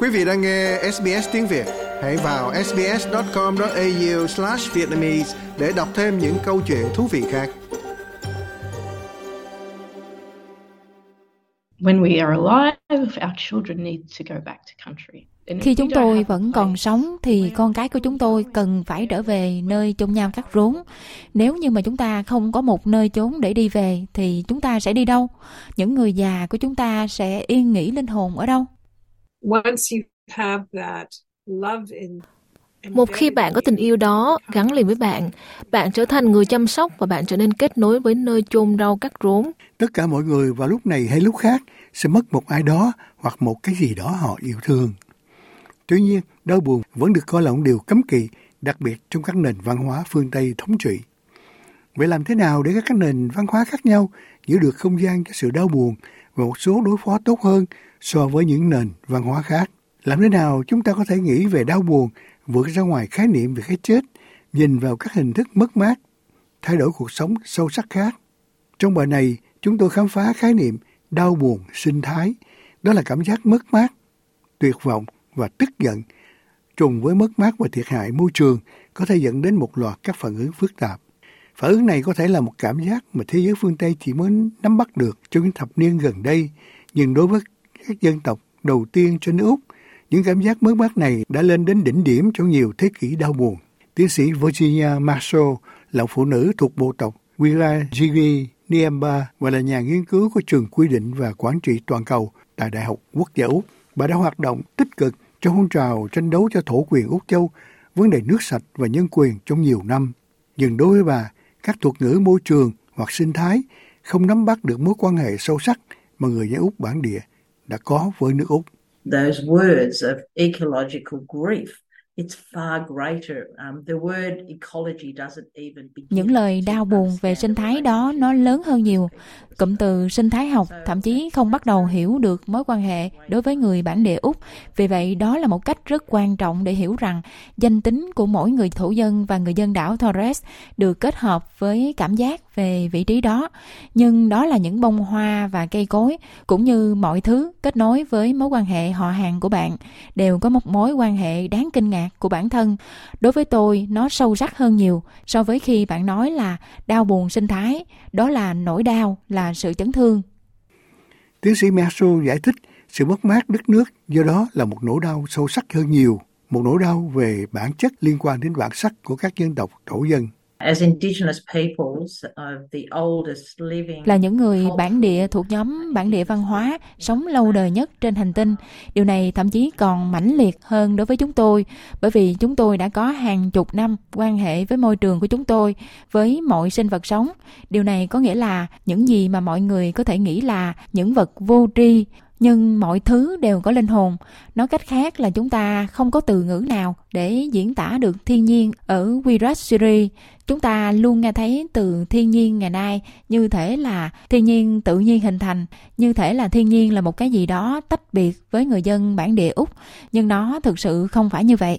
Quý vị đang nghe SBS tiếng Việt, hãy vào sbs.com.au/vietnamese để đọc thêm những câu chuyện thú vị khác. When we are alive, our children need to go back to country. Khi chúng tôi vẫn còn sống thì con cái của chúng tôi cần phải trở về nơi chôn nhau cắt rốn. Nếu như mà chúng ta không có một nơi chốn để đi về thì chúng ta sẽ đi đâu? Những người già của chúng ta sẽ yên nghỉ linh hồn ở đâu? Một khi bạn có tình yêu đó gắn liền với bạn, bạn trở thành người chăm sóc và bạn trở nên kết nối với nơi chôn rau cắt rốn. Tất cả mọi người vào lúc này hay lúc khác sẽ mất một ai đó hoặc một cái gì đó họ yêu thương. Tuy nhiên, đau buồn vẫn được coi là một điều cấm kỵ, đặc biệt trong các nền văn hóa phương Tây thống trị. Vậy làm thế nào để các nền văn hóa khác nhau giữ được không gian cho sự đau buồn và một số đối phó tốt hơn so với những nền văn hóa khác? Làm thế nào chúng ta có thể nghĩ về đau buồn vượt ra ngoài khái niệm về cái chết, nhìn vào các hình thức mất mát, thay đổi cuộc sống sâu sắc khác? Trong bài này, chúng tôi khám phá khái niệm đau buồn sinh thái, đó là cảm giác mất mát, tuyệt vọng và tức giận trùng với mất mát và thiệt hại môi trường có thể dẫn đến một loạt các phản ứng phức tạp. Phản ứng này có thể là một cảm giác mà thế giới phương Tây chỉ mới nắm bắt được trong những thập niên gần đây, nhưng đối với các dân tộc đầu tiên trên nước Úc, những cảm giác mất mát này đã lên đến đỉnh điểm trong nhiều thế kỷ đau buồn. Tiến sĩ Virginia Marshall là phụ nữ thuộc bộ tộc Wiradjuri Niamba và là nhà nghiên cứu của trường quy định và quản trị toàn cầu tại Đại học Quốc gia Úc. Bà đã hoạt động tích cực trong phong trào tranh đấu cho thổ quyền Úc Châu, vấn đề nước sạch và nhân quyền trong nhiều năm. Nhưng đối với bà, các thuật ngữ môi trường hoặc sinh thái không nắm bắt được mối quan hệ sâu sắc mà người dân Úc bản địa đã có với nước Úc. Those words of ecological grief Um, Những lời đau buồn về sinh thái đó nó lớn hơn nhiều. Cụm từ sinh thái học thậm chí không bắt đầu hiểu được mối quan hệ đối với người bản địa Úc. Vì vậy đó là một cách rất quan trọng để hiểu rằng danh tính của mỗi người thổ dân và người dân đảo Torres được kết hợp với cảm giác về vị trí đó. Nhưng đó là những bông hoa và cây cối, cũng như mọi thứ kết nối với mối quan hệ họ hàng của bạn, đều có một mối quan hệ đáng kinh ngạc của bản thân. Đối với tôi, nó sâu sắc hơn nhiều so với khi bạn nói là đau buồn sinh thái. Đó là nỗi đau, là sự chấn thương. Tiến sĩ Marshall giải thích sự mất mát đất nước, do đó là một nỗi đau sâu sắc hơn nhiều, một nỗi đau về bản chất liên quan đến bản sắc của các dân tộc thổ dân là những người bản địa thuộc nhóm bản địa văn hóa sống lâu đời nhất trên hành tinh. Điều này thậm chí còn mãnh liệt hơn đối với chúng tôi bởi vì chúng tôi đã có hàng chục năm quan hệ với môi trường của chúng tôi, với mọi sinh vật sống. Điều này có nghĩa là những gì mà mọi người có thể nghĩ là những vật vô tri nhưng mọi thứ đều có linh hồn. Nói cách khác là chúng ta không có từ ngữ nào để diễn tả được thiên nhiên ở Wirasiri chúng ta luôn nghe thấy từ thiên nhiên ngày nay như thể là thiên nhiên tự nhiên hình thành, như thể là thiên nhiên là một cái gì đó tách biệt với người dân bản địa úc. Nhưng nó thực sự không phải như vậy.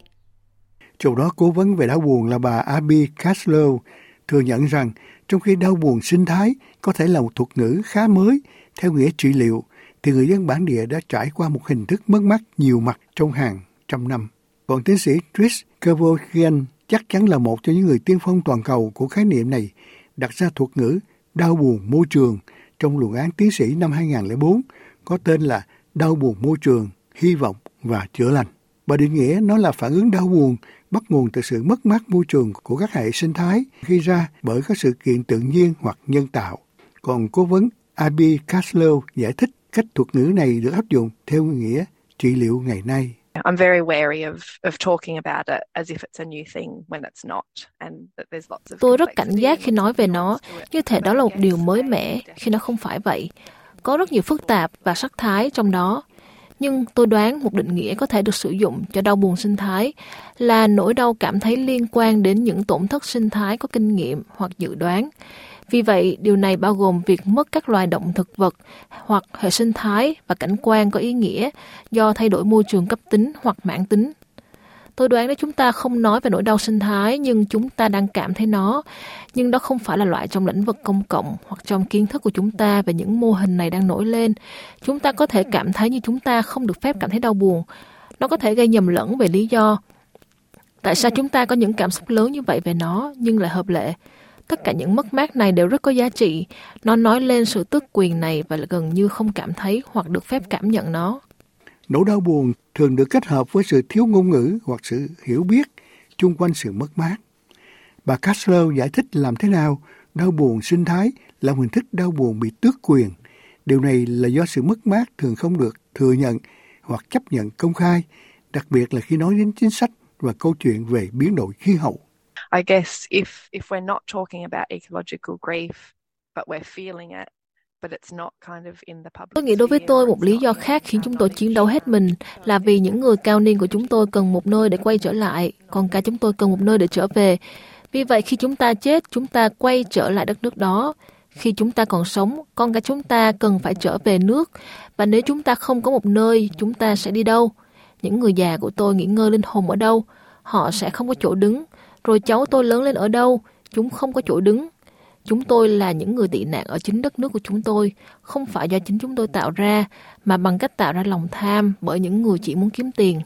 Trong đó cố vấn về đau buồn là bà Abby Caslow thừa nhận rằng trong khi đau buồn sinh thái có thể là một thuật ngữ khá mới, theo nghĩa trị liệu thì người dân bản địa đã trải qua một hình thức mất mát nhiều mặt trong hàng trăm năm. Còn tiến sĩ Trish Kevogian chắc chắn là một trong những người tiên phong toàn cầu của khái niệm này, đặt ra thuật ngữ đau buồn môi trường trong luận án tiến sĩ năm 2004 có tên là đau buồn môi trường, hy vọng và chữa lành. Bà định nghĩa nó là phản ứng đau buồn bắt nguồn từ sự mất mát môi trường của các hệ sinh thái gây ra bởi các sự kiện tự nhiên hoặc nhân tạo. Còn cố vấn Abby Caslow giải thích cách thuật ngữ này được áp dụng theo nghĩa trị liệu ngày nay. I'm very wary of of talking about it as if it's a new thing when it's not and that there's lots of Tôi rất cảnh giác khi nói về nó như thể đó là một điều mới mẻ khi nó không phải vậy. Có rất nhiều phức tạp và sắc thái trong đó. Nhưng tôi đoán một định nghĩa có thể được sử dụng cho đau buồn sinh thái là nỗi đau cảm thấy liên quan đến những tổn thất sinh thái có kinh nghiệm hoặc dự đoán vì vậy, điều này bao gồm việc mất các loài động thực vật hoặc hệ sinh thái và cảnh quan có ý nghĩa do thay đổi môi trường cấp tính hoặc mãn tính. Tôi đoán nếu chúng ta không nói về nỗi đau sinh thái nhưng chúng ta đang cảm thấy nó, nhưng đó không phải là loại trong lĩnh vực công cộng hoặc trong kiến thức của chúng ta về những mô hình này đang nổi lên. Chúng ta có thể cảm thấy như chúng ta không được phép cảm thấy đau buồn. Nó có thể gây nhầm lẫn về lý do. Tại sao chúng ta có những cảm xúc lớn như vậy về nó nhưng lại hợp lệ? Tất cả những mất mát này đều rất có giá trị. Nó nói lên sự tức quyền này và gần như không cảm thấy hoặc được phép cảm nhận nó. Nỗi đau buồn thường được kết hợp với sự thiếu ngôn ngữ hoặc sự hiểu biết chung quanh sự mất mát. Bà Castro giải thích làm thế nào đau buồn sinh thái là hình thức đau buồn bị tước quyền. Điều này là do sự mất mát thường không được thừa nhận hoặc chấp nhận công khai, đặc biệt là khi nói đến chính sách và câu chuyện về biến đổi khí hậu. I guess if if we're not talking about ecological grief, but we're feeling it, Tôi nghĩ đối với tôi một lý do khác khiến chúng tôi chiến đấu hết mình là vì những người cao niên của chúng tôi cần một nơi để quay trở lại, còn cả chúng tôi cần một nơi để trở về. Vì vậy khi chúng ta chết, chúng ta quay trở lại đất nước đó. Khi chúng ta còn sống, con cả chúng ta cần phải trở về nước. Và nếu chúng ta không có một nơi, chúng ta sẽ đi đâu? Những người già của tôi nghỉ ngơi linh hồn ở đâu? Họ sẽ không có chỗ đứng. Rồi cháu tôi lớn lên ở đâu? Chúng không có chỗ đứng. Chúng tôi là những người tị nạn ở chính đất nước của chúng tôi, không phải do chính chúng tôi tạo ra, mà bằng cách tạo ra lòng tham bởi những người chỉ muốn kiếm tiền.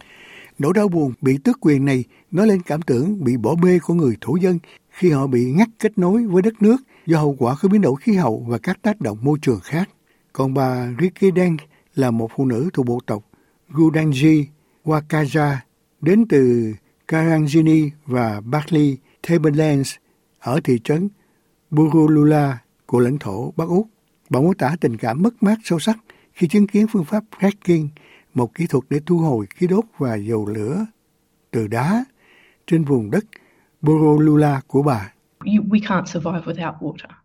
Nỗi đau buồn bị tước quyền này nói lên cảm tưởng bị bỏ bê của người thổ dân khi họ bị ngắt kết nối với đất nước do hậu quả của biến đổi khí hậu và các tác động môi trường khác. Còn bà Ricky Deng là một phụ nữ thuộc bộ tộc Gudanji Wakaja đến từ Karanjini và Barclay Tablelands ở thị trấn Burulula của lãnh thổ Bắc Úc. Bà mô tả tình cảm mất mát sâu sắc khi chứng kiến phương pháp fracking, một kỹ thuật để thu hồi khí đốt và dầu lửa từ đá trên vùng đất Burulula của bà. We can't survive without water.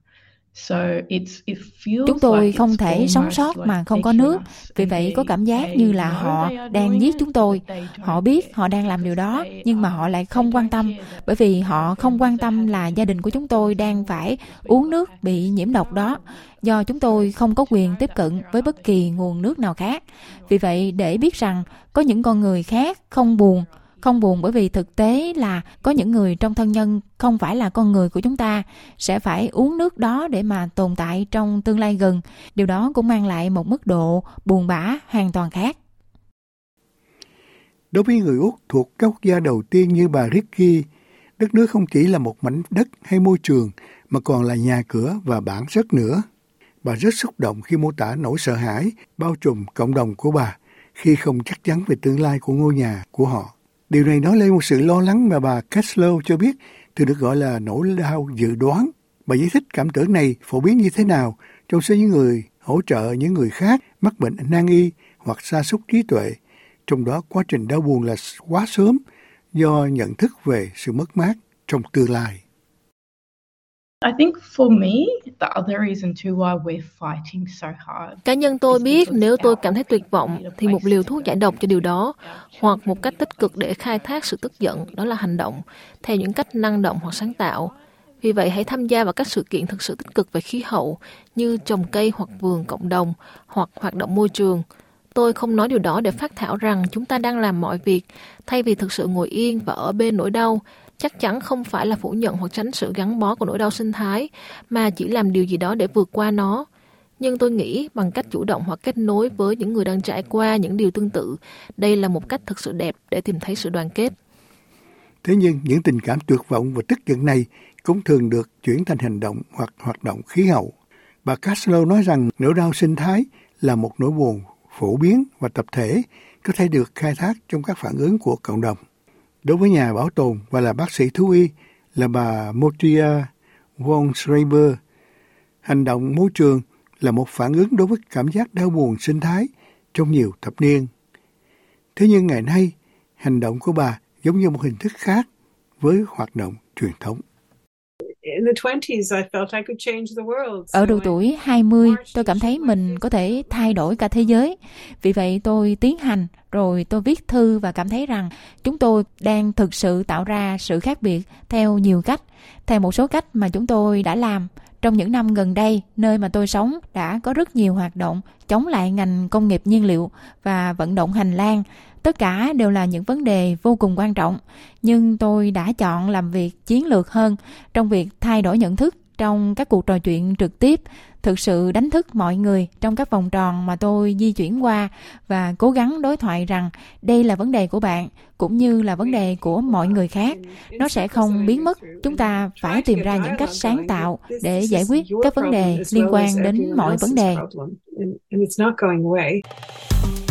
Chúng tôi không thể sống sót mà không có nước, vì vậy có cảm giác như là họ đang giết chúng tôi. Họ biết họ đang làm điều đó, nhưng mà họ lại không quan tâm, bởi vì họ không quan tâm là gia đình của chúng tôi đang phải uống nước bị nhiễm độc đó, do chúng tôi không có quyền tiếp cận với bất kỳ nguồn nước nào khác. Vì vậy, để biết rằng có những con người khác không buồn, không buồn bởi vì thực tế là có những người trong thân nhân không phải là con người của chúng ta sẽ phải uống nước đó để mà tồn tại trong tương lai gần. Điều đó cũng mang lại một mức độ buồn bã hoàn toàn khác. Đối với người úc thuộc các quốc gia đầu tiên như bà ricky đất nước không chỉ là một mảnh đất hay môi trường mà còn là nhà cửa và bản chất nữa. Bà rất xúc động khi mô tả nỗi sợ hãi bao trùm cộng đồng của bà khi không chắc chắn về tương lai của ngôi nhà của họ. Điều này nói lên một sự lo lắng mà bà Kessler cho biết thường được gọi là nỗi đau dự đoán. Bà giải thích cảm tưởng này phổ biến như thế nào trong số những người hỗ trợ những người khác mắc bệnh nan y hoặc sa sút trí tuệ. Trong đó quá trình đau buồn là quá sớm do nhận thức về sự mất mát trong tương lai. Cá nhân tôi biết nếu tôi cảm thấy tuyệt vọng thì một liều thuốc giải độc cho điều đó hoặc một cách tích cực để khai thác sự tức giận đó là hành động theo những cách năng động hoặc sáng tạo. Vì vậy hãy tham gia vào các sự kiện thực sự tích cực về khí hậu như trồng cây hoặc vườn cộng đồng hoặc hoạt động môi trường. Tôi không nói điều đó để phát thảo rằng chúng ta đang làm mọi việc thay vì thực sự ngồi yên và ở bên nỗi đau chắc chắn không phải là phủ nhận hoặc tránh sự gắn bó của nỗi đau sinh thái, mà chỉ làm điều gì đó để vượt qua nó. Nhưng tôi nghĩ bằng cách chủ động hoặc kết nối với những người đang trải qua những điều tương tự, đây là một cách thực sự đẹp để tìm thấy sự đoàn kết. Thế nhưng những tình cảm tuyệt vọng và tức giận này cũng thường được chuyển thành hành động hoặc hoạt động khí hậu. Bà Caslow nói rằng nỗi đau sinh thái là một nỗi buồn phổ biến và tập thể có thể được khai thác trong các phản ứng của cộng đồng. Đối với nhà bảo tồn và là bác sĩ thú y là bà Motia von Schreiber, hành động môi trường là một phản ứng đối với cảm giác đau buồn sinh thái trong nhiều thập niên. Thế nhưng ngày nay, hành động của bà giống như một hình thức khác với hoạt động truyền thống. Ở độ tuổi 20, tôi cảm thấy mình có thể thay đổi cả thế giới. Vì vậy tôi tiến hành, rồi tôi viết thư và cảm thấy rằng chúng tôi đang thực sự tạo ra sự khác biệt theo nhiều cách, theo một số cách mà chúng tôi đã làm. Trong những năm gần đây, nơi mà tôi sống đã có rất nhiều hoạt động chống lại ngành công nghiệp nhiên liệu và vận động hành lang tất cả đều là những vấn đề vô cùng quan trọng, nhưng tôi đã chọn làm việc chiến lược hơn trong việc thay đổi nhận thức trong các cuộc trò chuyện trực tiếp, thực sự đánh thức mọi người trong các vòng tròn mà tôi di chuyển qua và cố gắng đối thoại rằng đây là vấn đề của bạn cũng như là vấn đề của mọi người khác. Nó sẽ không biến mất. Chúng ta phải tìm ra những cách sáng tạo để giải quyết các vấn đề liên quan đến mọi vấn đề